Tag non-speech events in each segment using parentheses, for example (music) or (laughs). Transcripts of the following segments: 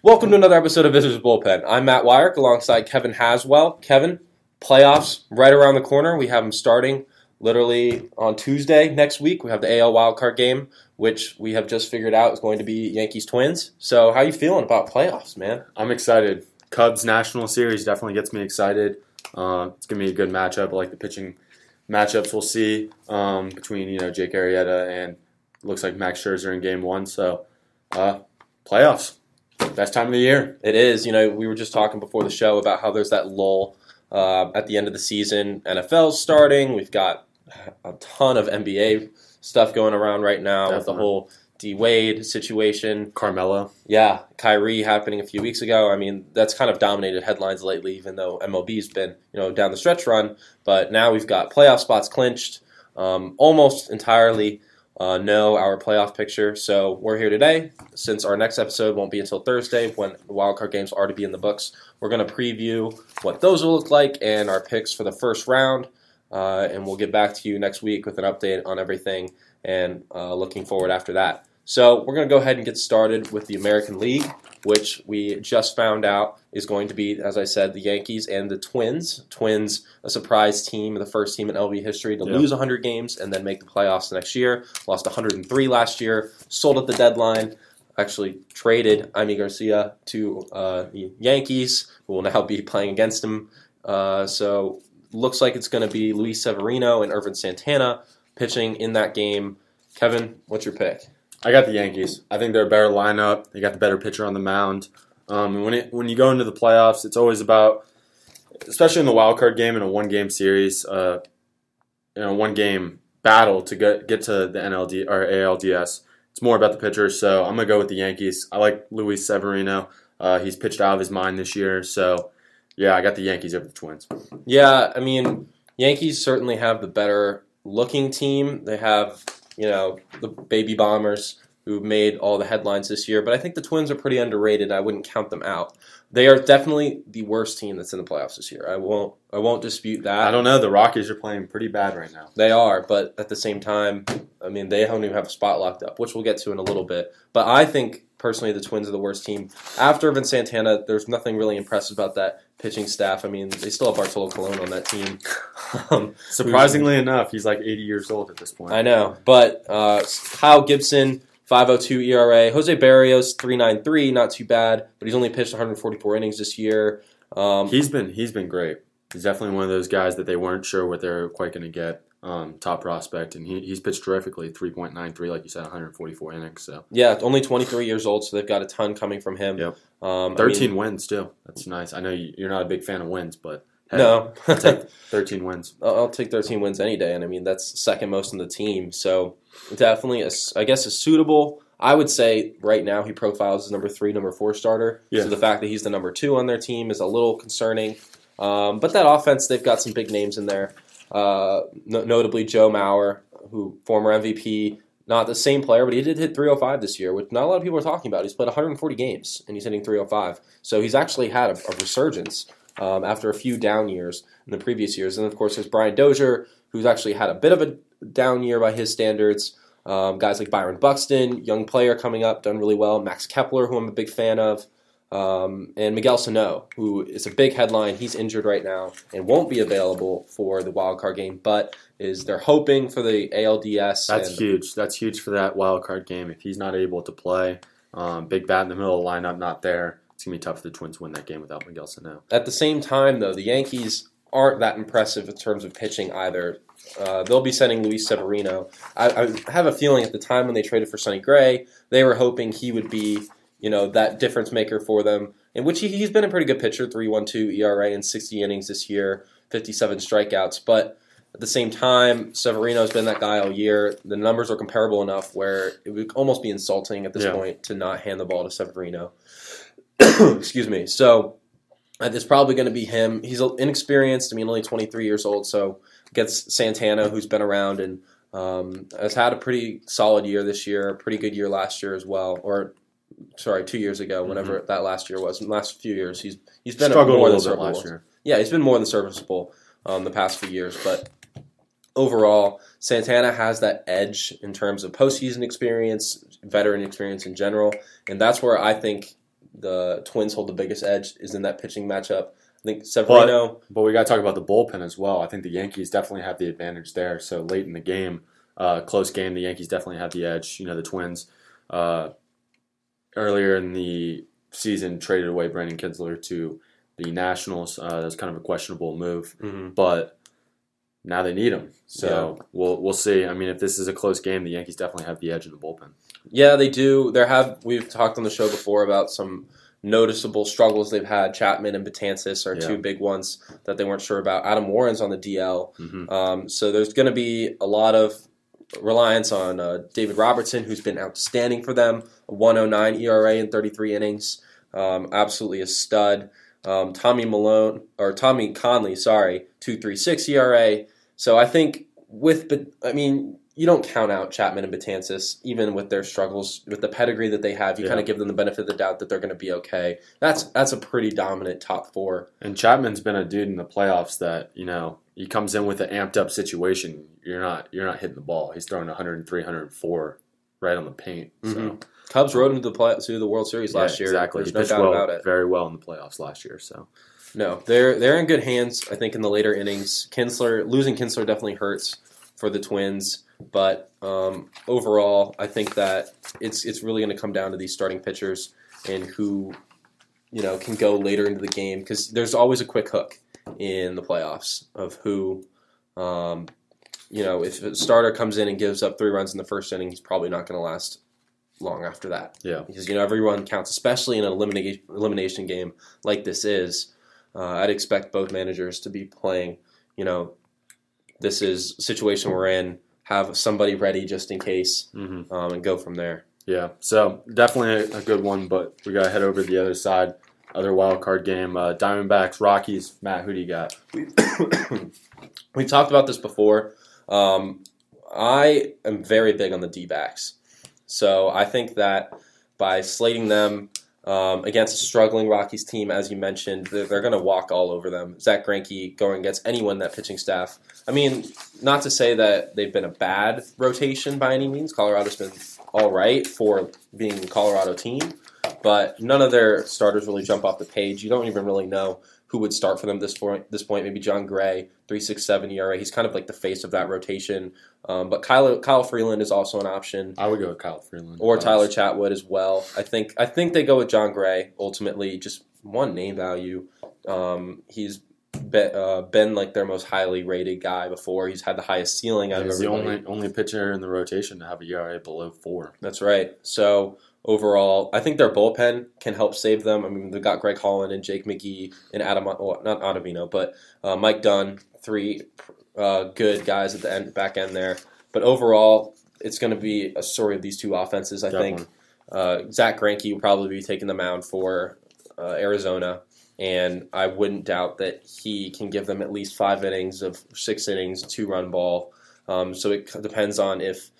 Welcome to another episode of Visitors Bullpen. I'm Matt Weyrich alongside Kevin Haswell. Kevin, playoffs right around the corner. We have them starting literally on Tuesday next week. We have the AL wildcard game, which we have just figured out is going to be Yankees Twins. So, how you feeling about playoffs, man? I'm excited. Cubs National Series definitely gets me excited. Uh, it's gonna be a good matchup. I like the pitching matchups we'll see um, between you know Jake Arrieta and looks like Max Scherzer in Game One. So uh, playoffs, best time of the year. It is. You know, we were just talking before the show about how there's that lull uh, at the end of the season. NFL's starting. We've got a ton of NBA stuff going around right now with the whole D Wade situation. Carmelo, Yeah, Kyrie happening a few weeks ago. I mean, that's kind of dominated headlines lately, even though MLB's been you know down the stretch run. But now we've got playoff spots clinched, um, almost entirely. Uh, know our playoff picture, so we're here today. Since our next episode won't be until Thursday, when the wildcard games are to be in the books, we're going to preview what those will look like and our picks for the first round. Uh, and we'll get back to you next week with an update on everything and uh, looking forward after that. So we're going to go ahead and get started with the American League, which we just found out is going to be, as I said, the Yankees and the Twins. Twins, a surprise team, the first team in LV history to Yeah. lose 100 games and then make the playoffs the next year. Lost 103 last year, sold at the deadline. Actually traded Jaime Garcia to uh, the Yankees, who will now be playing against him. Uh, so looks like it's going to be Luis Severino and Ervin Santana pitching in that game. Kevin, what's your pick? I got the Yankees. I think they're a better lineup. They got the better pitcher on the mound. Um, when it when you go into the playoffs, it's always about, especially in the wild card game in a one game series, uh, in a one game battle to get get to the NLD or ALDS. It's more about the pitcher. So I'm gonna go with the Yankees. I like Luis Severino. Uh, he's pitched out of his mind this year. So yeah, I got the Yankees over the Twins. Yeah, I mean, Yankees certainly have the better looking team. They have, you know, the baby bombers who made all the headlines this year, but I think the Twins are pretty underrated. I wouldn't count them out. They are definitely the worst team that's in the playoffs this year. I won't I won't dispute that. I don't know. The Rockies are playing pretty bad right now. They are, but at the same time, I mean, they don't even have a spot locked up, which we'll get to in a little bit. But I think personally, the Twins are the worst team. After Ervin Santana, there's nothing really impressive about that pitching staff. I mean, they still have Bartolo Colon on that team. (laughs) um, Surprisingly enough, he's like 80 years old at this point. I know, but uh, Kyle Gibson, 5.02 ERA. Jose Berrios, 3.93, not too bad, but he's only pitched 144 innings this year. Um, He's been he's been great. He's definitely one of those guys that they weren't sure what they're quite going to get. Um, top prospect, and he, he's pitched terrifically. Three point nine three, like you said, 144 innings. So yeah, only 23 years old, so they've got a ton coming from him. Yep. Um, I 13 mean, wins too. That's nice. I know you- you're not a big fan of wins, but no. I'll (laughs) take 13 wins. I'll take 13 wins any day, and I mean that's second most in the team. So definitely, a, I guess, a suitable. I would say right now he profiles as number three, number four starter. Yeah. So the fact that he's the number two on their team is a little concerning. Um, but that offense, they've got some big names in there. Uh, no- notably Joe Mauer, who former MVP, not the same player, but he did hit 305 this year, which not a lot of people are talking about. He's played 140 games and he's hitting 305. So he's actually had a, a resurgence um, after a few down years in the previous years. And of course, there's Brian Dozier, who's actually had a bit of a down year by his standards. Um, guys like Byron Buxton, young player coming up, done really well. Max Kepler, who I'm a big fan of. Um, and Miguel Sano, who is a big headline. He's injured right now and won't be available for the wild card game, but is they're hoping for the ALDS. That's and, huge. That's huge for that wild card game. If he's not able to play, um, big bat in the middle of the lineup, not there. It's gonna be tough for the Twins to win that game without Miguel Sano. At the same time, though, the Yankees aren't that impressive in terms of pitching either. Uh, they'll be sending Luis Severino. I, I have a feeling at the time when they traded for Sonny Gray, they were hoping he would be, you know, that difference maker for them. In which he, he's been a pretty good pitcher, 3.12 ERA in 60 innings this year, 57 strikeouts. But at the same time, Severino's been that guy all year. The numbers are comparable enough where it would almost be insulting at this Yeah. point to not hand the ball to Severino. (coughs) Excuse me. So uh, it's probably going to be him. He's inexperienced. I mean, only 23 years old. So gets Santana, who's been around and um, has had a pretty solid year this year, a pretty good year last year as well. Or sorry, two years ago, whenever that last year was. In the last few years, he's he's been Struggled a more than little bit last serviceable. year. Yeah, he's been more than serviceable um, the past few years, but overall, Santana has that edge in terms of postseason experience, veteran experience in general, and that's where I think the Twins hold the biggest edge is in that pitching matchup. I think Severino. But we got to talk about the bullpen as well. I think the Yankees definitely have the advantage there. So late in the game, uh, close game, the Yankees definitely have the edge. You know, the Twins uh, earlier in the season traded away Brandon Kintzler to the Nationals. Uh, that was kind of a questionable move, Mhm. but now they need him. So we'll we'll see. I mean, if this is a close game, the Yankees definitely have the edge in the bullpen. Yeah, they do. There have we've talked on the show before about some noticeable struggles they've had. Chapman and Betances are Yeah. two big ones that they weren't sure about. Adam Warren's on the DL, Mhm. um, so there's going to be a lot of reliance on uh, David Robertson, who's been outstanding for them. A 109 ERA in 33 innings, um, absolutely a stud. Um, Tommy Malone or Tommy Kahnle, sorry, 236 ERA. So I think with, but I mean, you don't count out Chapman and Betances, even with their struggles, with the pedigree that they have. You Yeah. kind of give them the benefit of the doubt that they're going to be okay. That's that's a pretty dominant top four. And Chapman's been a dude in the playoffs that you know he comes in with an amped up situation. You're not you're not hitting the ball. He's throwing 103, 104 right on the paint. So Mhm. Cubs rode into the play, to the World Series last yeah, year. exactly. There's he no doubt well, about it. very well in the playoffs last year. So No, they're they're in good hands. I think in the later innings, Kintzler losing Kintzler definitely hurts for the Twins. But um, overall, I think that it's it's really going to come down to these starting pitchers and who you know can go later into the game because there's always a quick hook in the playoffs of who. Um, you know, if a starter comes in and gives up three runs in the first inning, he's probably not going to last long after that yeah, because you know every run counts, especially in an elimination elimination game like this is. Uh, I'd expect both managers to be playing. You know, this is a situation we're in. Have somebody ready just in case, hmm um, and go from there. yeah. So definitely a, a good one. But we got to head over to the other side. Other wild card game: uh, Diamondbacks, Rockies. Matt, who do you got? (coughs) we talked about this before. Um, I am very big on the D backs. So I think that by slating them um, against a struggling Rockies team, as you mentioned, they're, they're going to walk all over them. Zack Greinke going against anyone that pitching staff. I mean, not to say that they've been a bad rotation by any means. Colorado's been all right for being a Colorado team, but none of their starters really jump off the page. You don't even really know who would start for them this point. This point, maybe Jon Gray, three six seven ERA. He's kind of like the face of that rotation. Um, but Kyle Kyle Freeland is also an option, I would go with Kyle Freeland or Tyler Chatwood as well. I think I think they go with Jon Gray ultimately. Just one name value. Um, he's been, uh, been like their most highly rated guy before. He's had the highest ceiling out of He's the only only pitcher in the rotation to have a ERA below four. That's right. So overall, I think their bullpen can help save them. I mean, they've got Greg Holland and Jake McGee and Adam, well, not Ottavino, but uh, Mike Dunn, three uh, good guys at the end, back end there. But overall, it's going to be a story of these two offenses. I think uh, Zack Greinke will probably be taking the mound for uh, Arizona. And I wouldn't doubt that he can give them at least five innings of six innings, two run ball. Um, so it depends on if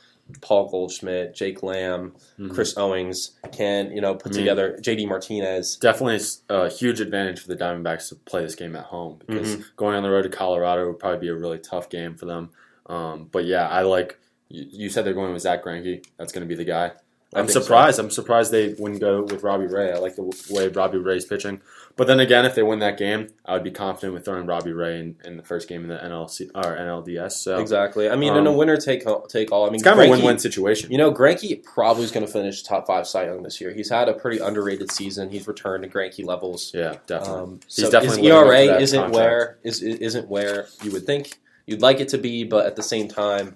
Paul Goldschmidt, Jake Lamb, Mhm. Chris Owings can you know put I mean- together JD Martinez. Definitely a huge advantage for the Diamondbacks to play this game at home because Mm-hmm. going on the road to Colorado would probably be a really tough game for them. Um, but yeah, I like you, you said they're going with Zack Greinke. That's going to be the guy. I I'm think so. surprised. I'm surprised they wouldn't go with Robbie Ray. I like the way Robbie Ray's pitching. But then again, if they win that game, I would be confident with throwing Robbie Ray in, in the first game in the NLC or NLDS. So Exactly. I mean, in a Um, winner take take all. I mean, it's kind of a win-win situation. You know, Greinke probably is going to finish top five Cy Young this year. He's had a pretty underrated season. He's returned to Greinke levels. yeah, definitely. Um, He's so definitely his living up to ERA isn't contract. where is isn't where you would think you'd like it to be, but at the same time,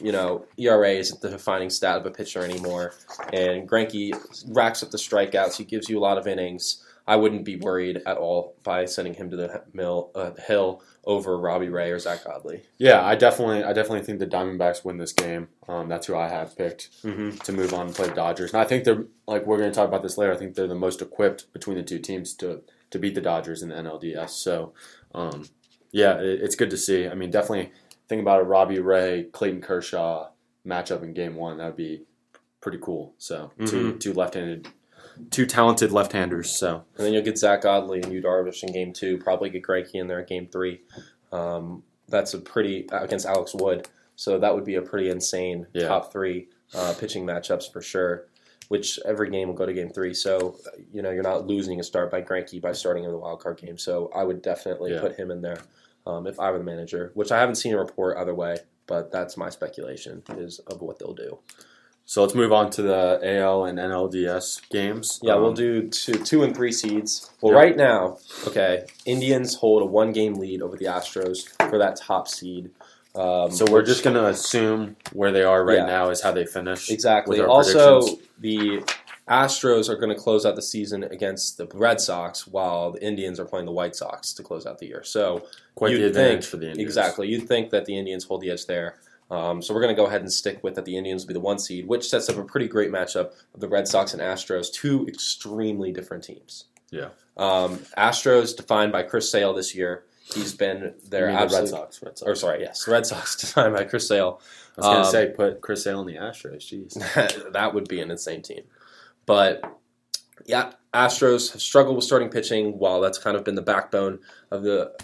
you know, ERA isn't the defining stat of a pitcher anymore. And Greinke racks up the strikeouts. He gives you a lot of innings. I wouldn't be worried at all by sending him to the mill uh, hill over Robbie Ray or Zack Godley. Yeah, I definitely, I definitely think the Diamondbacks win this game. Um, that's who I have picked Mm-hmm. to move on and play the Dodgers, and I think they're like we're going to talk about this later. I think they're the most equipped between the two teams to to beat the Dodgers in the NLDS. So, um, yeah, it, it's good to see. I mean, definitely think about a Robbie Ray, Clayton Kershaw matchup in Game One. That would be pretty cool. So, two two left-handed, two talented left-handers. So, And then you'll get Zack Godley and Yu Darvish in game two. Probably get Greinke in there in game three. Um, that's a pretty against Alex Wood. So that would be a pretty insane Yeah. top three uh, pitching matchups for sure. Which every game will go to game three. So you know you're not losing a start by Greinke by starting in the wild card game. So I would definitely Yeah. put him in there um, if I were the manager. Which I haven't seen a report other way, but that's my speculation is of what they'll do. so let's move on to the AL and NLDS games. Yeah, we'll Um, do two, two and three seeds. Well, Yeah. right now, okay, Indians hold a one game lead over the Astros for that top seed. Um, So we're which- just gonna assume where they are right Yeah. now is how they finish. exactly. Also, the Astros are going to close out the season against the Red Sox, while the Indians are playing the White Sox to close out the year. So quite the advantage think- for the Indians. Exactly. You'd think that the Indians hold the edge there. Um, so we're going to go ahead and stick with that the Indians will be the one seed, which sets up a pretty great matchup of the Red Sox and Astros, two extremely different teams. Yeah. Um, Astros defined by Chris Sale this year. He's been their mean the. Red Sox. Red Sox. Or sorry, yes, the Red Sox (laughs) defined by Chris Sale. I was gonna um, say put Chris Sale in the Astros. Jeez. (laughs) that would be an insane team. But yeah, Astros have struggled with starting pitching, while that's kind of been the backbone of the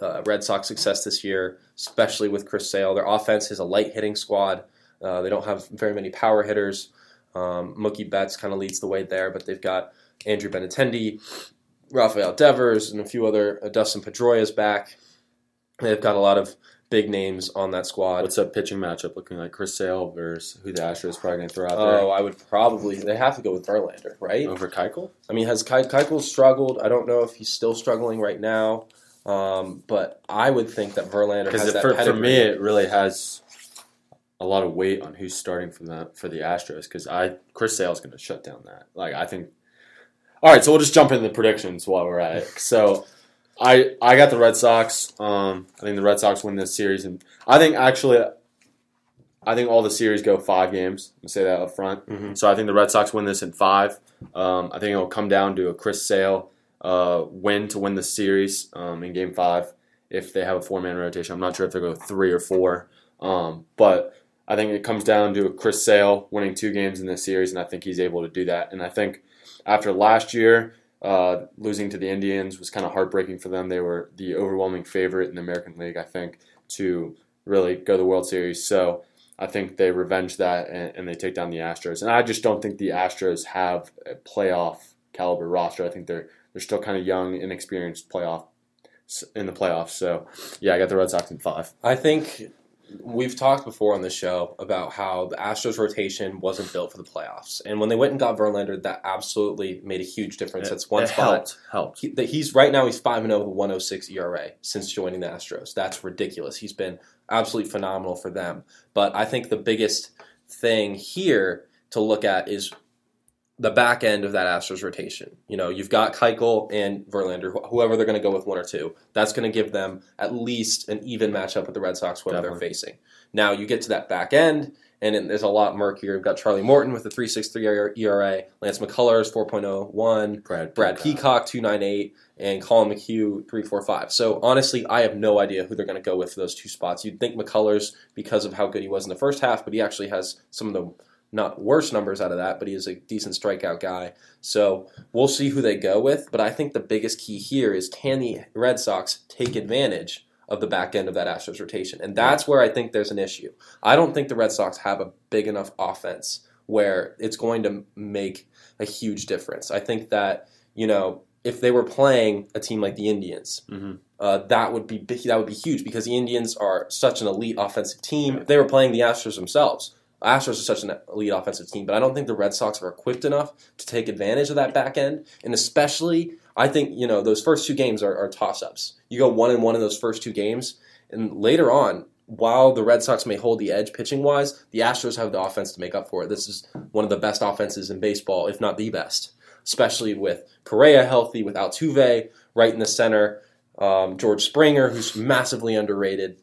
uh, Red Sox success this year, especially with Chris Sale. Their offense is a light hitting squad. Uh, they don't have very many power hitters. Um, Mookie Betts kind of leads the way there, but they've got Andrew Benintendi, Rafael Devers, and a few other. Uh, Dustin Pedroia's back. They've got a lot of big names on that squad. What's that pitching matchup looking like? Chris Sale versus who the Astros probably gonna throw out there Oh, I would probably. They have to go with Verlander, right? over Keuchel. I mean, has Ke- Keuchel struggled? I don't know if he's still struggling right now, um, but I would think that Verlander has Because that for, for me, it really has a lot of weight on who's starting from that for the Astros. Because I Chris Sale's going to shut down that. Like I think. All right, so we'll just jump into the predictions while we're at it. So, I I got the Red Sox. Um, I think the Red Sox win this series, and I think actually, I think all the series go five games. I'll say that up front. Mhm. So I think the Red Sox win this in five. Um, I think it'll come down to a Chris Sale uh, win to win the series um, in Game Five if they have a four man rotation. I'm not sure if they go three or four, um, but I think it comes down to a Chris Sale winning two games in this series, and I think he's able to do that. And I think after last year, uh, losing to the Indians was kind of heartbreaking for them. They were the overwhelming favorite in the American League, I think, to really go to the World Series. So I think they revenge that and, and they take down the Astros. And I just don't think the Astros have a playoff caliber roster. I think they're they're still kind of young, inexperienced playoff in the playoffs. So yeah, I got the Red Sox in five. I think we've talked before on the show about how the Astros rotation wasn't built for the playoffs, and when they went and got Verlander, that absolutely made a huge difference. That's one spot. helped. Helped. He, that he's right now he's five and zero with a one hundred six ERA since joining the Astros. That's ridiculous. He's been absolutely phenomenal for them. But I think the biggest thing here to look at is the back end of that Astros rotation. You know, you've got Keuchel and Verlander, wh- whoever they're going to go with, one or two. That's going to give them at least an even matchup with the Red Sox, whoever Definitely. they're facing. Now you get to that back end, and it, there's a lot murkier. You've got Charlie Morton with a 3.63 ERA, Lance McCullers 4.01, Brad Brad Peacock 298 and Colin McHugh 345. So honestly, I have no idea who they're going to go with for those two spots. You'd think McCullers because of how good he was in the first half, but he actually has some of the not worse numbers out of that, but he is a decent strikeout guy. So we'll see who they go with. But I think the biggest key here is can the Red Sox take advantage of the back end of that Astros rotation? And that's where I think there's an issue. I don't think the Red Sox have a big enough offense where it's going to make a huge difference. I think that, you know, if they were playing a team like the Indians, Mhm. uh, that would be big- that would be huge because the Indians are such an elite offensive team. If they were playing the Astros themselves, Astros are such an elite offensive team, but I don't think the Red Sox are equipped enough to take advantage of that back end. And especially, I think you know those first two games are, are toss ups. You go one and one in those first two games, and later on, while the Red Sox may hold the edge pitching wise, the Astros have the offense to make up for it. This is one of the best offenses in baseball, if not the best. especially with Correa healthy, with Altuve right in the center, um, George Springer, who's massively underrated.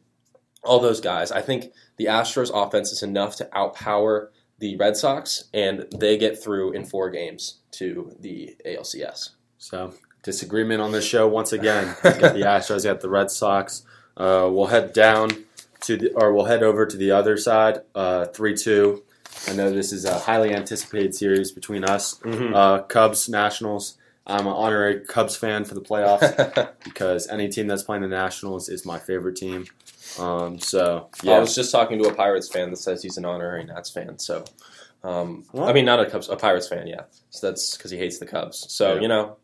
All those guys. I think the Astros offense is enough to outpower the Red Sox, and they get through in four games to the ALCS. So disagreement on this show once again. (laughs) Got the Astros, got the Red Sox. Uh, we'll head down to the, or we'll head over to the other side. Uh, Three two. I know this is a highly anticipated series between us, uh, Cubs Nationals. I'm an honorary Cubs fan for the playoffs (laughs) because any team that's playing the Nationals is my favorite team. Um, so I was just talking to a Pirates fan that says he's an honorary Nats fan. So, um, I mean, not a Cubs, a Pirates fan. Yeah, so that's because he hates the Cubs. So Yeah. you know,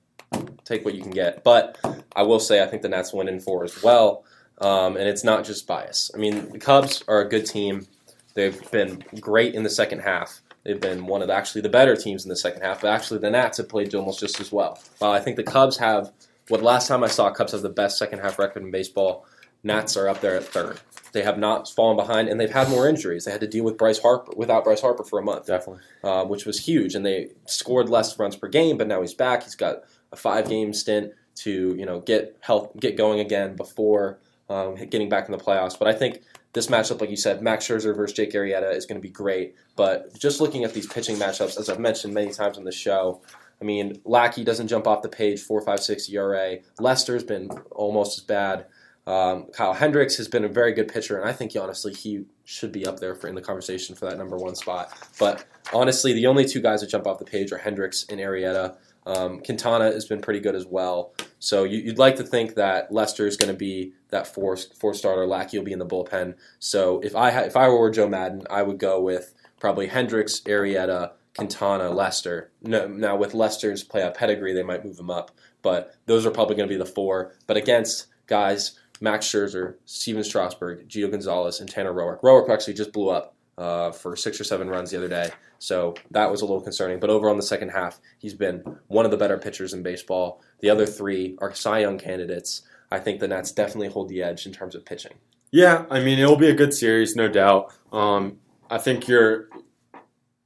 take what you can get. But I will say, I think the Nats win in four as well, um, and it's not just bias. I mean, the Cubs are a good team. They've been great in the second half. They've been one of actually the better teams in the second half. But actually, the Nats have played almost just as well. While I think the Cubs have what last time I saw Cubs have the best second half record in baseball. Nats are up there at third. They have not fallen behind, and they've had more injuries. They had to deal with Bryce Harper without Bryce Harper for a month, definitely. uh, which was huge. And they scored less runs per game, but now he's back. He's got a five game stint to you know get health, get going again before um, getting back in the playoffs. But I think this matchup, like you said, Max Scherzer versus Jake Arrieta is going to be great. But just looking at these pitching matchups, as I've mentioned many times on the show, I mean, Lackey doesn't jump off the page, four five six ERA. Lester's been almost as bad. Um, Kyle Hendricks has been a very good pitcher, and I think honestly he should be up there for in the conversation for that number one spot. But honestly, the only two guys that jump off the page are Hendricks and Arrieta. Um, Quintana has been pretty good as well. So you, you'd like to think that Lester is going to be that four four starter. Lackey will be in the bullpen. So if I if I were Joe Maddon, I would go with probably Hendricks, Arrieta, Quintana, Lester. No, now with Lester's playoff pedigree, they might move him up, but those are probably going to be the four. But against guys Max Scherzer, Stephen Strasburg, Gio Gonzalez, and Tanner Roark. Roark actually just blew up uh, for six or seven runs the other day, so that was a little concerning. But over on the second half, he's been one of the better pitchers in baseball. The other three are Cy Young candidates. I think the Nats definitely hold the edge in terms of pitching. Yeah, I mean it'll be a good series, no doubt. Um, I think you're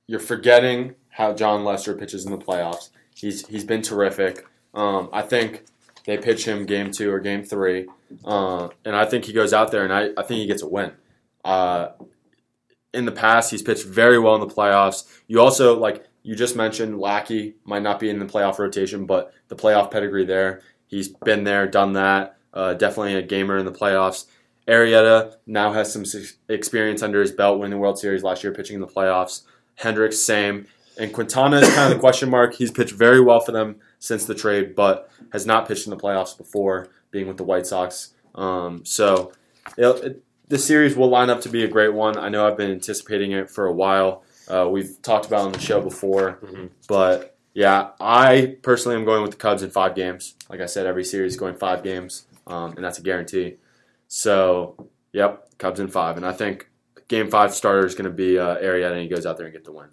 you're forgetting how Jon Lester pitches in the playoffs. He's he's been terrific. Um, I think they pitch him game two or game three, uh, and I think he goes out there and I, I think he gets a win. Uh, in the past, he's pitched very well in the playoffs. You also like you just mentioned Lackey might not be in the playoff rotation, but the playoff pedigree there. He's been there, done that. Uh, definitely a gamer in the playoffs. Arrieta now has some experience under his belt, winning the World Series last year, pitching in the playoffs. Hendricks, same. And Quintana is kind of the question mark. He's pitched very well for them since the trade, but has not pitched in the playoffs before, being with the White Sox. Um, so it, the series will line up to be a great one. I know I've been anticipating it for a while. Uh, we've talked about it on the show before, but yeah, I personally am going with the Cubs in five games. Like I said, every series is going five games, um, and that's a guarantee. So, yep, Cubs in five, and I think Game Five starter is going to be uh, Arrieta, and he goes out there and get the win.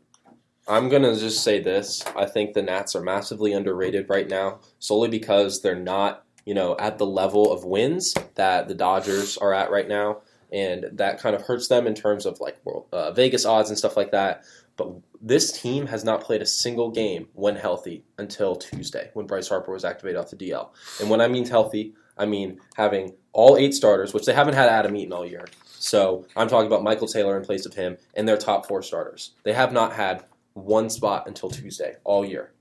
I'm gonna just say this. I think the Nats are massively underrated right now, solely because they're not, you know, at the level of wins that the Dodgers are at right now, and that kind of hurts them in terms of like uh, Vegas odds and stuff like that. But this team has not played a single game when healthy until Tuesday, when Bryce Harper was activated off the DL. And when I mean healthy, I mean having all eight starters, which they haven't had Adam Eaton all year. So I'm talking about Michael Taylor in place of him and their top four starters. They have not had one spot until Tuesday all year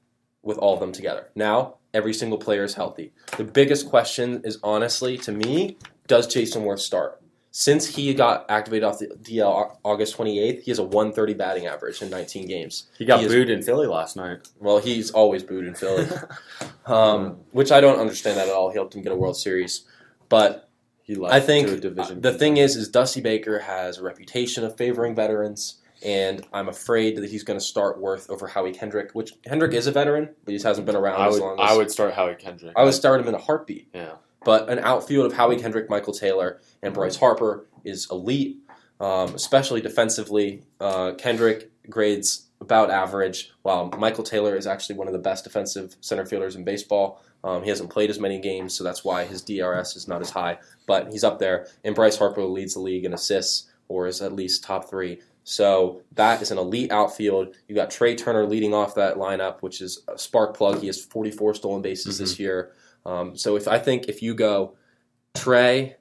with all of them together. Now, every single player is healthy. The biggest question is honestly, to me, does Jayson Werth start? Since he got activated off the DL August 28th, he has a 130 batting average in 19 games. He got is- booed in Philly last night. Well, he's always booed in Philly, (laughs) um, which I don't understand that at all. He helped him get a World Series. But He left I think to a division. the thing is, is Dusty Baker has a reputation of favoring veterans, and I'm afraid that he's going to start Werth over Howie Kendrick, which Kendrick is a veteran, but he just hasn't been around I as would long as I would start Howie Kendrick. I would start him in a heartbeat. yeah. But an outfield of Howie Kendrick, Michael Taylor, and Bryce Harper is elite, um, especially defensively. Uh, Kendrick grades about average, while Michael Taylor is actually one of the best defensive center fielders in baseball. Um, he hasn't played as many games, so that's why his DRS is not as high, but he's up there. And Bryce Harper leads the league in assists, or is at least top three. So that is an elite outfield. You got Trea Turner leading off that lineup, which is a spark plug. He has 44 stolen bases this year. Um, so if I think if you go Trea,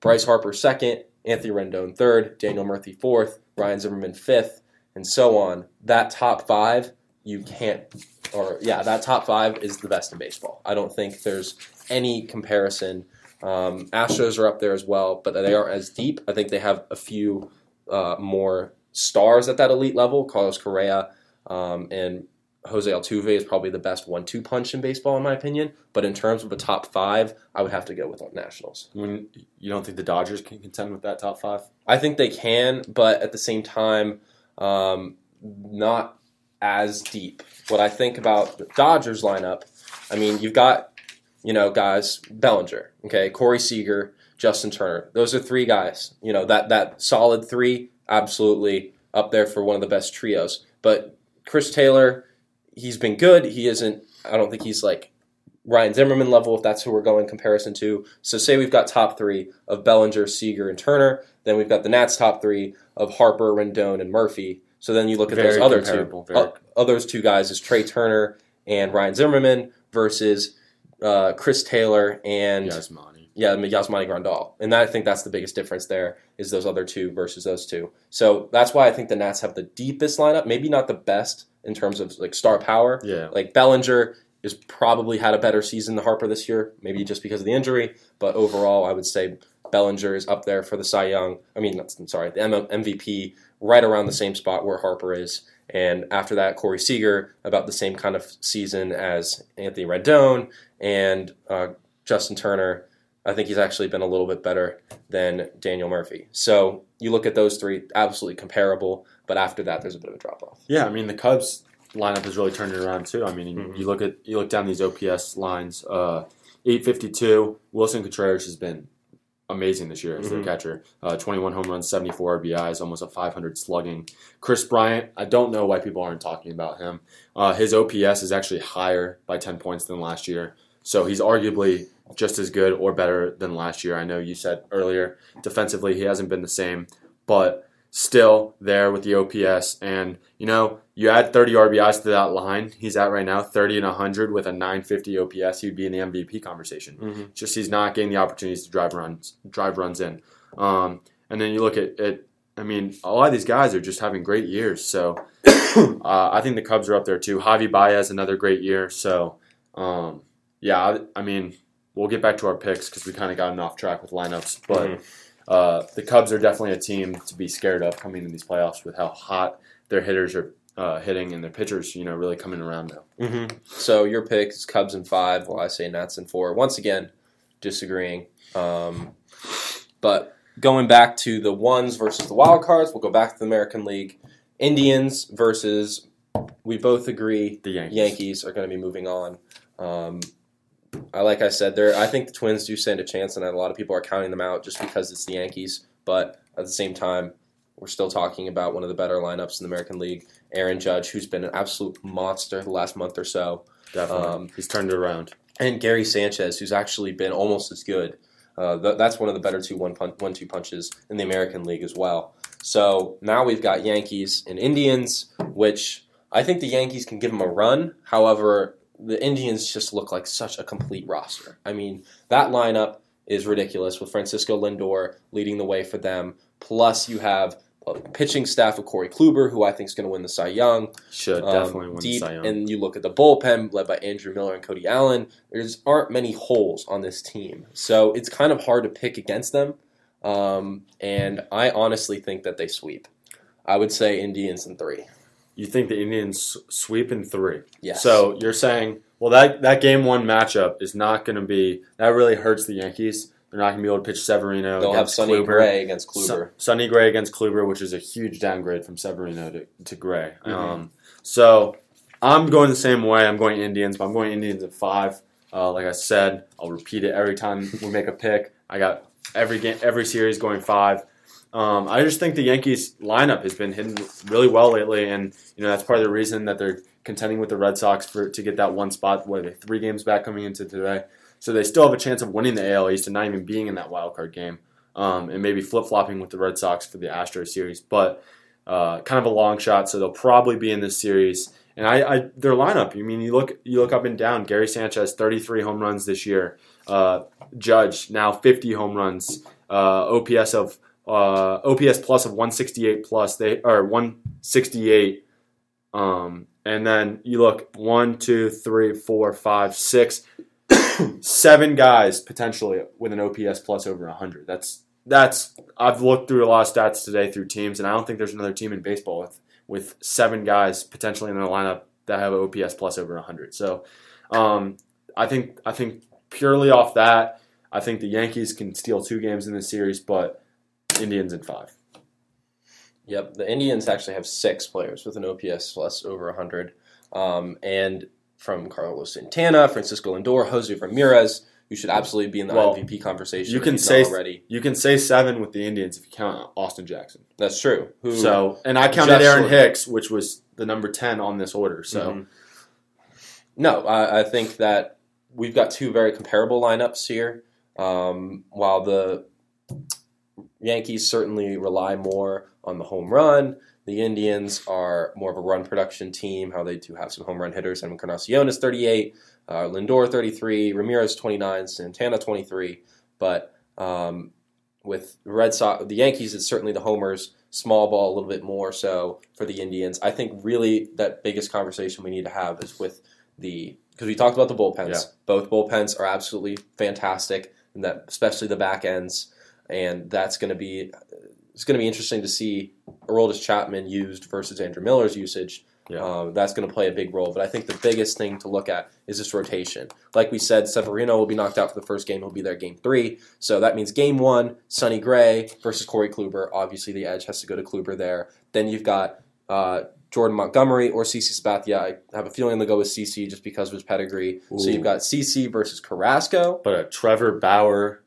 Bryce Harper second, Anthony Rendon third, Daniel Murphy fourth, Ryan Zimmerman fifth, and so on, that top five you can't or yeah, that top five is the best in baseball. I don't think there's any comparison. Um, Astros are up there as well, but they aren't as deep. I think they have a few uh, more stars at that elite level. Carlos Correa um, and Jose Altuve is probably the best one-two punch in baseball, in my opinion. But in terms of a top five, I would have to go with the Nationals. You don't think the Dodgers can contend with that top five? I think they can, but at the same time, um, not as deep. What I think about the Dodgers lineup, I mean, you've got, you know, guys, Bellinger, okay, Corey Seager, Justin Turner. Those are three guys. You know, that that solid three, absolutely up there for one of the best trios. But Chris Taylor, he's been good. He isn't I don't think he's like Ryan Zimmerman level, if that's who we're going comparison to. So say we've got top three of Bellinger, Seager, and Turner. Then we've got the Nats top three of Harper, Rendon, and Murphy. So then you look at Very those other two. very- Uh, others two guys is Trea Turner and Ryan Zimmerman versus uh, Chris Taylor and Yasmani. Yeah, Yasmani Grandal. And that, I think that's the biggest difference there is those other two versus those two. So that's why I think the Nats have the deepest lineup. Maybe not the best in terms of like star power. Yeah. Like Bellinger is probably had a better season than Harper this year, maybe just because of the injury. But overall, I would say Bellinger is up there for the Cy Young. I mean, that's, I'm sorry, the M- MVP, right around the same spot where Harper is. And after that, Corey Seager, about the same kind of season as Anthony Rendon and uh, Justin Turner. I think he's actually been a little bit better than Daniel Murphy. So you look at those three, absolutely comparable. But after that, there's a bit of a drop off. Yeah, I mean the Cubs lineup has really turned it around too. I mean, Mhm. you look at you look down these OPS lines. Uh, Eight fifty two. Willson Contreras has been amazing this year as their Mhm. catcher. Uh, Twenty one home runs, seventy four RBIs, almost a five hundred slugging. Kris Bryant. I don't know why people aren't talking about him. Uh, his OPS is actually higher by ten points than last year. So he's arguably just as good or better than last year. I know you said earlier defensively he hasn't been the same, but still there with the OPS. And, you know, you add 30 RBIs to that line. He's at right now 30 and 100 with a 950 OPS. He'd be in the MVP conversation. Mhm. Just he's not getting the opportunities to drive runs, drive runs in. Um, and then you look at it. I mean, a lot of these guys are just having great years. So (coughs) uh, I think the Cubs are up there too. Javi Baez, another great year. So um, yeah, I, I mean, we'll get back to our picks because we kind of gotten off track with lineups. But Mhm. uh, the Cubs are definitely a team to be scared of coming in these playoffs with how hot their hitters are uh, hitting and their pitchers, you know, really coming around now. Mm-hmm. So your pick is Cubs in five, while I say Nats in four. Once again, disagreeing. Um, but going back to the ones versus the wild cards, we'll go back to the American League. Indians versus, we both agree, The Yankees. Yankees are going to be moving on. Um, I like I said, there. I think the Twins do stand a chance, and a lot of people are counting them out just because it's the Yankees. But at the same time, we're still talking about one of the better lineups in the American League. Aaron Judge, who's been an absolute monster the last month or so, Definitely, Um, he's turned it around. and Gary Sanchez, who's actually been almost as good. Uh, th- that's one of the better two one pun- one two punches in the American League as well. So now we've got Yankees and Indians, which I think the Yankees can give them a run. However, the Indians just look like such a complete roster. I mean, that lineup is ridiculous with Francisco Lindor leading the way for them. Plus, you have a pitching staff of Corey Kluber, who I think is going to win the Cy Young Should um, definitely win deep, the Cy Young. and you look at the bullpen led by Andrew Miller and Cody Allen. There's aren't many holes on this team, so it's kind of hard to pick against them. Um, and I honestly think that they sweep. I would say Indians in three. You think the Indians sweep in three? Yes. So you're saying, well, that that game one matchup is not going to be that really hurts the Yankees. They're not going to be able to pitch Severino. they'll have Sonny Kluber. Gray against Kluber. Son- Sonny Gray against Kluber, which is a huge downgrade from Severino to, to Gray. Mhm. Um, so I'm going the same way. I'm going Indians, but I'm going Indians at five. Uh, like I said, I'll repeat it every time we make a pick. I got every game, every series going five. Um, I just think the Yankees lineup has been hitting really well lately, and you know that's part of the reason that they're contending with the Red Sox for to get that one spot. What are they three games back coming into today? So they still have a chance of winning the AL East and not even being in that wild card game, um, and maybe flip flopping with the Red Sox for the Astros series. But uh, kind of a long shot, so they'll probably be in this series. And I, I their lineup. I mean, you look you look up and down. Gary Sanchez, 33 home runs this year. Uh, Judge now 50 home runs. Uh, OPS of uh, OPS plus of 168 plus. They or 168. Um, and then you look one, two, three, four, five, six, seven guys potentially with an OPS plus over 100. That's that's I've looked through a lot of stats today through teams, and I don't think there's another team in baseball with with seven guys potentially in their lineup that have OPS plus over 100. So um, I think I think purely off that, I think the Yankees can steal two games in this series, but Indians in five. Yep, the Indians actually have six players with an OPS plus over 100. Um, and from Carlos Santana, Francisco Lindor, Jose Ramirez, who should absolutely be in the Well, MVP conversation. You can say already. you can say seven with the Indians if you count Austin Jackson. That's true. Who, So and I counted Aaron. Hicks, which was the number ten on this order. So Mhm. No, I, I think that we've got two very comparable lineups here. Um, while the Yankees certainly rely more on the home run, the Indians are more of a run production team. How they do have some home run hitters. And Encarnacion is 38, uh, Lindor 33, Ramirez 29, Santana 23. But um, with Red Sox, the Yankees, it's certainly the homers, small ball a little bit more so for the Indians. I think really that biggest conversation we need to have is with the because we talked about the bullpens. Yeah. Both bullpens are absolutely fantastic, and that especially the back ends, and that's going to be it's going to be interesting to see Aroldis Chapman used versus Andrew Miller's usage. Yeah. Um, that's going to play a big role. But I think the biggest thing to look at is this rotation. Like we said, Severino will be knocked out for the first game. He'll be there game three. So that means game one, Sonny Gray versus Corey Kluber. Obviously, the edge has to go to Kluber there. Then you've got uh, Jordan Montgomery or CC Sabathia. I have a feeling they'll go with CC just because of his pedigree. So you've got CC versus Carrasco. but a Trevor Bauer,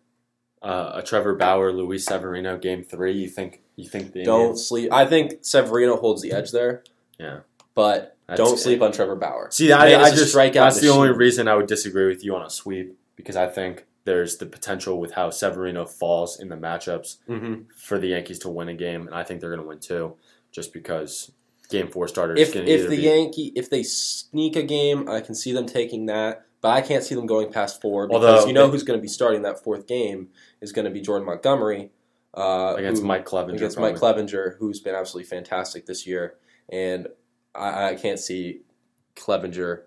uh, a Trevor Bauer, Luis Severino game three. You think you think the Don't Indians- sleep. I think Severino holds the edge there, yeah. but That's- don't sleep on Trevor Bauer. See, I, I just strikeout that's the only reason I would disagree with you on a sweep because I think there's the potential with how Severino falls in the matchups Mm-hmm. for the Yankees to win a game, and I think they're going to win two, just because game four starters. If if the be, Yankee if they sneak a game, I can see them taking that. But I can't see them going past four because Although- you know who's going to be starting that fourth game is going to be Jordan Montgomery uh, against who- Mike Clevinger against probably. Mike Clevinger, who's been absolutely fantastic this year, and I, I can't see Clevinger.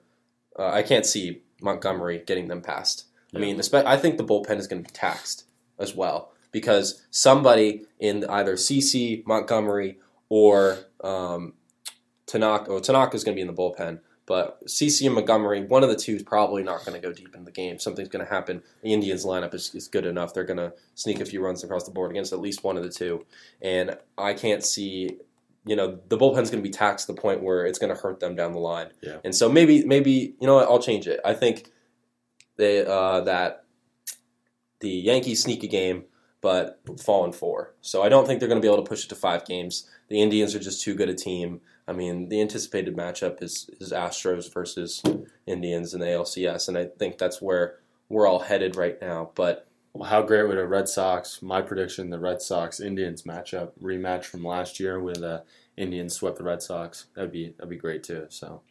Uh, I can't see Montgomery getting them past. I mean, I think the bullpen is going to be taxed as well because somebody in either CC Montgomery or um, Tanaka. Oh, Tanaka is going to be in the bullpen, but CC and Montgomery, one of the two is probably not going to go deep in the game. Something's going to happen. The Indians lineup is, is good enough; they're going to sneak a few runs across the board against at least one of the two. And I can't see, you know, the bullpen's going to be taxed to the point where it's going to hurt them down the line. Yeah. And so maybe, maybe you know, what, I'll change it. I think they uh, that the Yankees sneak a game, but fall in four. So I don't think they're going to be able to push it to five games. The Indians are just too good a team. I mean, the anticipated matchup is, is Astros versus Indians in the ALCS, and I think that's where we're all headed right now. But Well, how great would a Red Sox? My prediction: the Red Sox Indians matchup rematch from last year, with uh, Indians swept the Red Sox. That'd be that'd be great too. So,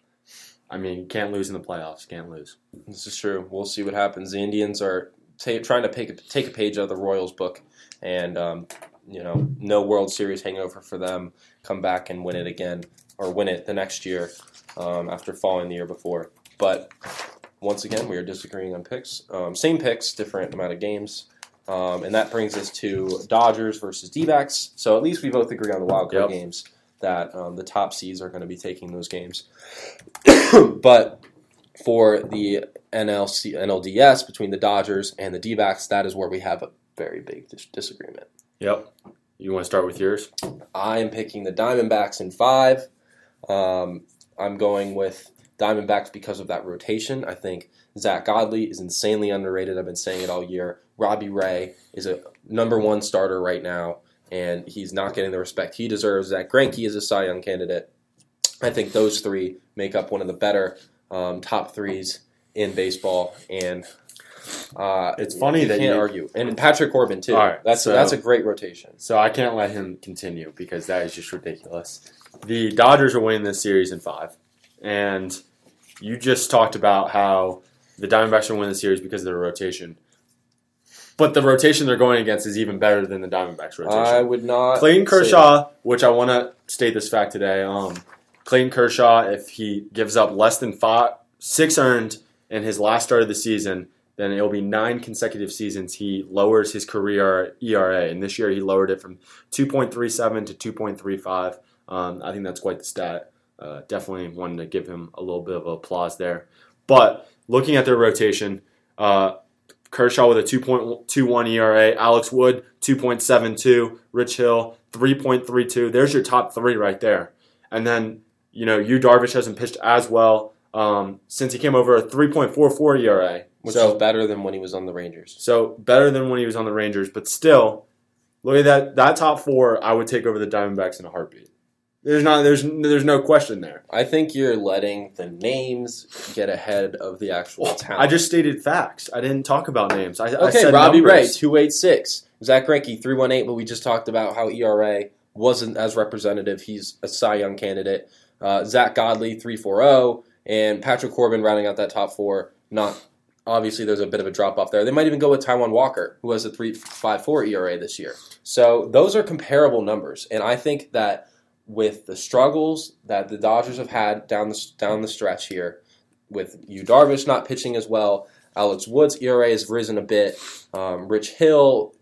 I mean, can't lose in the playoffs. Can't lose. This is true. We'll see what happens. The Indians are ta trying to take a, take a page out of the Royals book, and um, you know, no World Series hangover for them. Come back and win it again, or win it the next year um, after falling the year before. But once again, we are disagreeing on picks. Um, same picks, different amount of games. Um, and that brings us to Dodgers versus D-backs. So at least we both agree on the wild card Yep. games that um, the top seeds are going to be taking those games. (coughs) but for the NLC NLDS between the Dodgers and the D-backs, that is where we have a very big dis- disagreement. Yep. You want to start with yours? I am picking the Diamondbacks in five. Um, I'm going with Diamondbacks because of that rotation. I think Zack Godley is insanely underrated. I've been saying it all year. Robbie Ray is a number one starter right now, and he's not getting the respect he deserves. Zack Greinke is a Cy Young candidate. I think those three make up one of the better um, top threes in baseball, and Uh, It's funny you that can't you- argue, and Patrick Corbin too. All right, that's so- that's a great rotation. So I can't let him continue because that is just ridiculous. The Dodgers are winning this series in five, and you just talked about how the Diamondbacks are winning the series because of their rotation. But the rotation they're going against is even better than the Diamondbacks rotation. I would not. Clayton Kershaw, which I want to state this fact today. Um, Clayton Kershaw, if he gives up less than five, six earned in his last start of the season, then it'll be nine consecutive seasons he lowers his career ERA. And this year he lowered it from 2.37 to 2.35. Um, I think that's quite the stat. Uh, definitely wanted to give him a little bit of applause there. But looking at their rotation, uh, Kershaw with a 2.21 ERA, Alex Wood 2.72, Rich Hill 3.32. There's your top three right there. And then, you know, Yu Darvish hasn't pitched as well um, since he came over a 3.44 ERA. which so, is better than when he was on the Rangers. so better than when he was on the Rangers, but still, look at that that top four. I would take over the Diamondbacks in a heartbeat. There's not there's there's no question there. I think you're letting the names get ahead of the actual talent. I just stated facts. I didn't talk about names. I, I okay. said Robbie Ray numbers. two eight six, Zack Greinke three one eight. But we just talked about how ERA wasn't as representative. He's a Cy Young candidate. Uh, Zack Godley three four zero, and Patrick Corbin rounding out that top four. Not obviously there's a bit of a drop off there. They might even go with Taijuan Walker, who has a three five four ERA this year. So those are comparable numbers, and I think that with the struggles that the Dodgers have had down the down the stretch here, with Yu Darvish not pitching as well, Alex Wood's ERA has risen a bit, um, Rich Hill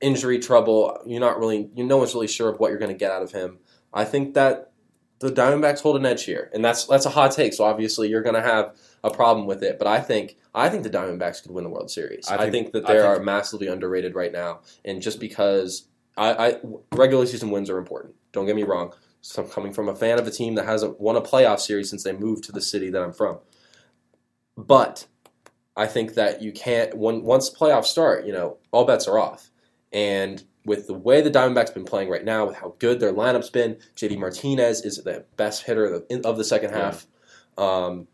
injury trouble. You're not really, you no one's really sure of what you're going to get out of him. I think that the Diamondbacks hold an edge here, and that's that's a hot take. So obviously you're going to have a problem with it, but I think I think the Diamondbacks could win the World Series. I I think, think- that they think- are massively underrated right now, and just because I, I regular season wins are important. Don't get me wrong. So I'm coming from a fan of a team that hasn't won a playoff series since they moved to the city that I'm from. But I think that you can't when once playoffs start, you know, all bets are off. And with the way the Diamondbacks been playing right now, with how good their lineup's been, JD Martinez is the best hitter of the, of the second half. Um,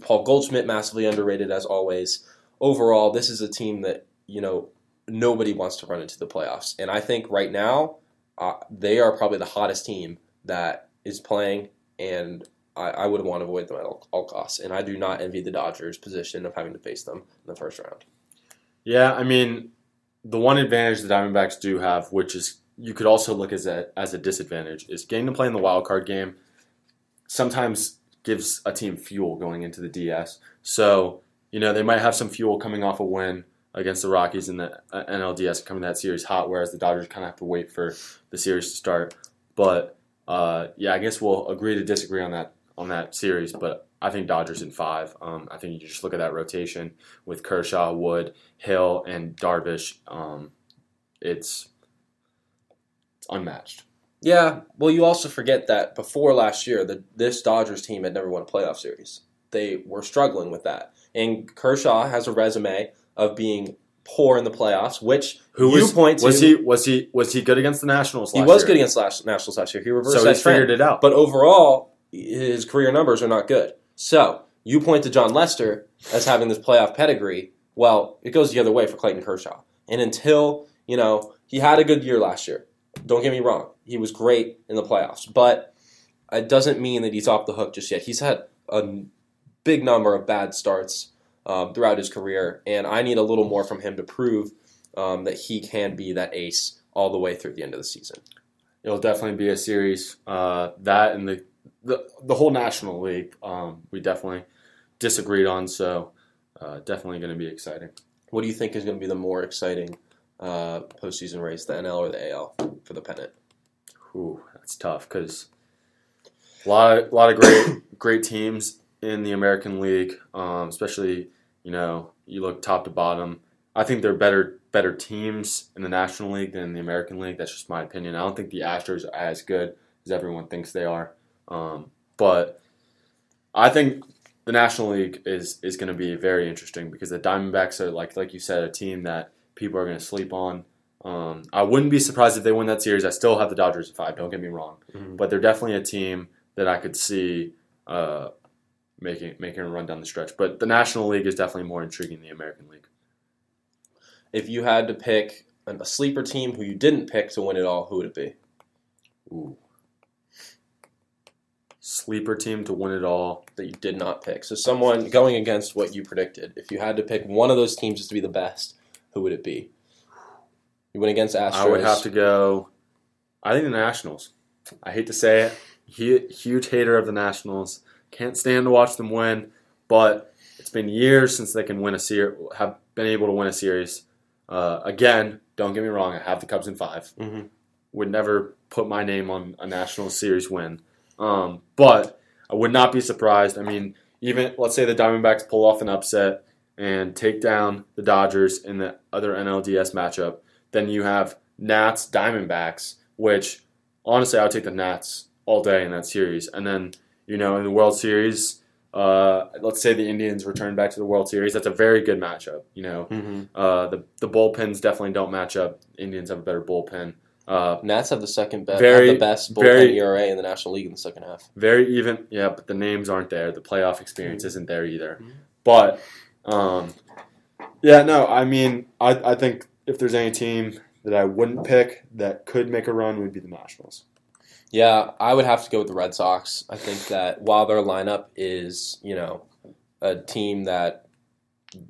Paul Goldschmidt massively underrated as always. Overall, this is a team that you know nobody wants to run into the playoffs, and I think right now uh, they are probably the hottest team that is playing, and I, I would want to avoid them at all, all costs. And I do not envy the Dodgers' position of having to face them in the first round. Yeah, I mean, the one advantage the Diamondbacks do have, which is you could also look as a as a disadvantage, is getting to play in the wild card game. Sometimes gives a team fuel going into the DS. So you know they might have some fuel coming off a win against the Rockies in the uh, NLDS coming that series hot, whereas the Dodgers kind of have to wait for the series to start. But uh, yeah, I guess we'll agree to disagree on that on that series. But I think Dodgers in five. Um, I think you just look at that rotation with Kershaw, Wood, Hill, and Darvish. Um, it's, it's unmatched. Yeah, well, you also forget that before last year, the, this Dodgers team had never won a playoff series. They were struggling with that, and Kershaw has a resume of being poor in the playoffs, which Who you was, point to. was he was he was he good against the Nationals? He was year? good against last, Nationals last year. He reversed So that figured it out. But overall, his career numbers are not good. So you point to Jon Lester as having this playoff pedigree. Well, it goes the other way for Clayton Kershaw. And until you know he had a good year last year, don't get me wrong, he was great in the playoffs. But it doesn't mean that he's off the hook just yet. He's had a big number of bad starts um, throughout his career, and I need a little more from him to prove um, that he can be that ace all the way through the end of the season. It'll definitely be a series. Uh, that and the, the the whole National League, um, we definitely disagreed on. So uh, definitely going to be exciting. What do you think is going to be the more exciting uh, postseason race, the NL or the AL for the pennant? Ooh, that's tough because a lot of, a lot of great (coughs) great teams in the American League, um, especially you know you look top to bottom. I think they're better better teams in the National League than in the American League. That's just my opinion. I don't think the Astros are as good as everyone thinks they are, um, but I think the National League is is going to be very interesting because the Diamondbacks are like like you said a team that people are going to sleep on. Um, I wouldn't be surprised if they win that series. I still have the Dodgers at five. Don't get me wrong, Mhm. but they're definitely a team that I could see uh, making making a run down the stretch. But the National League is definitely more intriguing than the American League. if you had to pick a sleeper team who you didn't pick to win it all, who would it be? Ooh. Sleeper team to win it all. That you did not pick. So someone going against what you predicted. If you had to pick one of those teams just to be the best, who would it be? You went against Astros. I would have to go. I think the Nationals. I hate to say it. Hu- Huge hater of the Nationals. Can't stand to watch them win, but it's been years since they can win a series. Have been able to win a series. Uh, again, don't get me wrong. I have the Cubs in 5 Mhm. Would never put my name on a National Series win. Um, but I would not be surprised. I mean, even let's say the Diamondbacks pull off an upset and take down the Dodgers in the other NLDS matchup. Then you have Nats Diamondbacks, which honestly I would take the Nats all day in that series. And then you know in the World Series, uh, let's say the Indians return back to the World Series. That's a very good matchup. You know, Mhm. uh, the the bullpens definitely don't match up. Indians have a better bullpen. Uh, Nats have the second best, Very- the best bullpen very- ERA in the National League in the second half. very even, yeah, but the names aren't there. The playoff experience isn't there either. Mhm. But um, yeah, no, I mean, I I think if there's any team that I wouldn't pick that could make a run, would be the Nationals. Yeah, I would have to go with the Red Sox. I think that while their lineup is, you know, a team that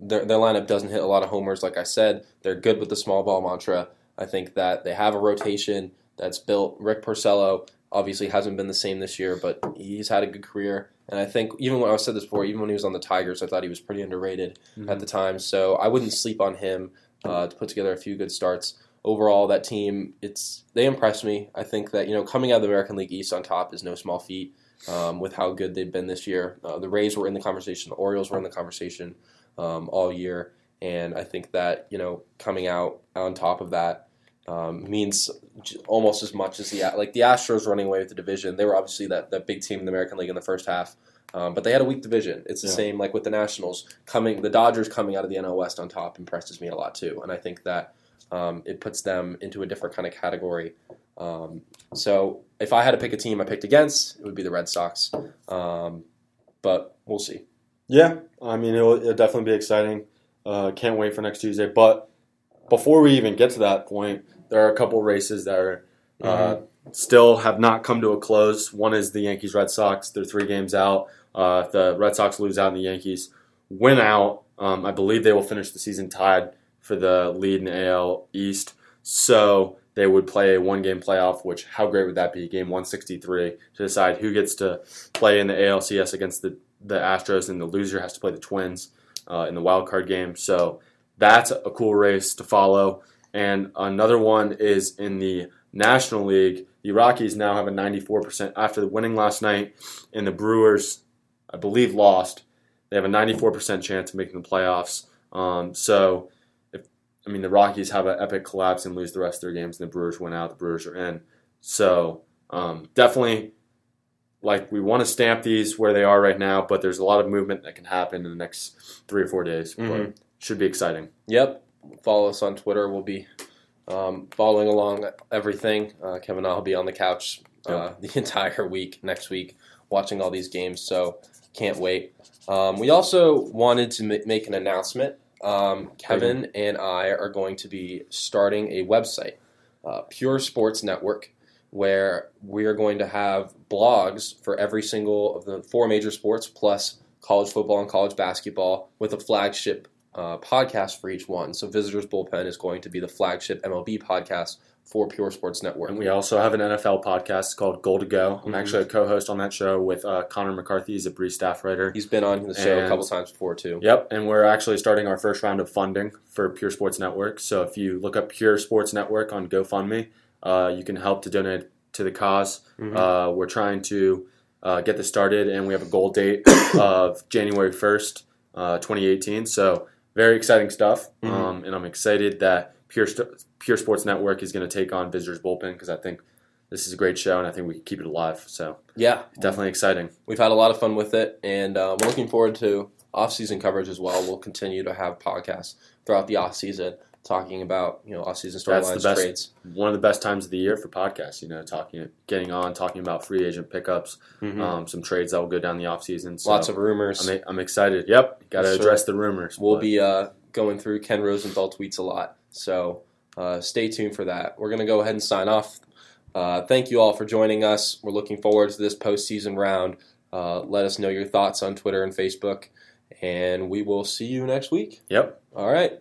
their, their lineup doesn't hit a lot of homers, like I said, they're good with the small ball mantra. I think that they have a rotation that's built. Rick Porcello obviously hasn't been the same this year, but he's had a good career. And I think even when I said this before, even when he was on the Tigers, I thought he was pretty underrated at the time. So I wouldn't sleep on him uh, to put together a few good starts. Overall, that team, it's they impressed me. I think that you know coming out of the American League East on top is no small feat um, with how good they've been this year. Uh, the Rays were in the conversation, the Orioles were in the conversation um, all year, and I think that you know coming out on top of that um, means almost as much as the like the Astros running away with the division. They were obviously that that big team in the American League in the first half. Um, but they had a weak division. It's the Yeah. same like with the Nationals coming. The Dodgers coming out of the NL West on top impresses me a lot too, and I think that um, it puts them into a different kind of category. Um, so if I had to pick a team I picked against, it would be the Red Sox. Um, but we'll see. Yeah, I mean, it'll, it'll definitely be exciting. Uh, can't wait for next Tuesday. But before we even get to that point, there are a couple races that are uh, still have not come to a close. One is the Yankees Red Sox. They're three games out. Uh, if the Red Sox lose out and the Yankees win out, um, I believe they will finish the season tied for the lead in AL East. So they would play a one game playoff, which how great would that be? Game 163 to decide who gets to play in the ALCS against the, the Astros, and the loser has to play the Twins uh, in the wild card game. So that's a cool race to follow. And another one is in the National League. The Rockies now have a 94% after the winning last night, and the Brewers, I believe, lost. They have a 94% chance of making the playoffs. Um, so, if I mean, the Rockies have an epic collapse and lose the rest of their games, and the Brewers win out. The Brewers are in. So, um, definitely, like we want to stamp these where they are right now, but there's a lot of movement that can happen in the next three or four days. Mhm. But should be exciting. Yep. Follow us on Twitter. We'll be um, following along everything. Uh, Kevin and I will be on the couch uh, (laughs) the entire week next week watching all these games. So can't wait. Um, we also wanted to ma- make an announcement. Um, Kevin and I are going to be starting a website, uh, Pure Sports Network, where we are going to have blogs for every single of the four major sports plus college football and college basketball with a flagship uh, podcast for each one. So Visitors Bullpen is going to be the flagship MLB podcast for Pure Sports Network. And we also have an NFL podcast called Goal to Go. I'm Mhm. actually a co-host on that show with uh, Connor McCarthy. He's a Bree staff writer. He's been on the show a couple times before too. Yep, and we're actually starting our first round of funding for Pure Sports Network. So if you look up Pure Sports Network on GoFundMe, uh, you can help to donate to the because Mhm. Uh, we're trying to uh, get this started, and we have a goal date (coughs) of January 1st, uh, 2018. So very exciting stuff, Mhm. um, and I'm excited that Pure St- Pure Sports Network is going to take on Visitors Bullpen because I think this is a great show, and I think we can keep it alive. So Yeah, definitely exciting. we've had a lot of fun with it, and uh, we're looking forward to off-season coverage as well. We'll continue to have podcasts throughout the off-season talking about you know off-season That's the storylines, best. trades. One of the best times of the year for podcasts. You know, talking, getting on, talking about free agent pickups, Mhm. um, some trades that will go down the offseason. So Lots of rumors. I'm, I'm excited. Yep, got to address the rumors. We'll but- be uh, going through Ken Rosenthal tweets a lot. So uh, stay tuned for that. We're going to go ahead and sign off. Uh, thank you all for joining us. We're looking forward to this postseason round. Uh, let us know your thoughts on Twitter and Facebook, and we will see you next week. Yep. All right.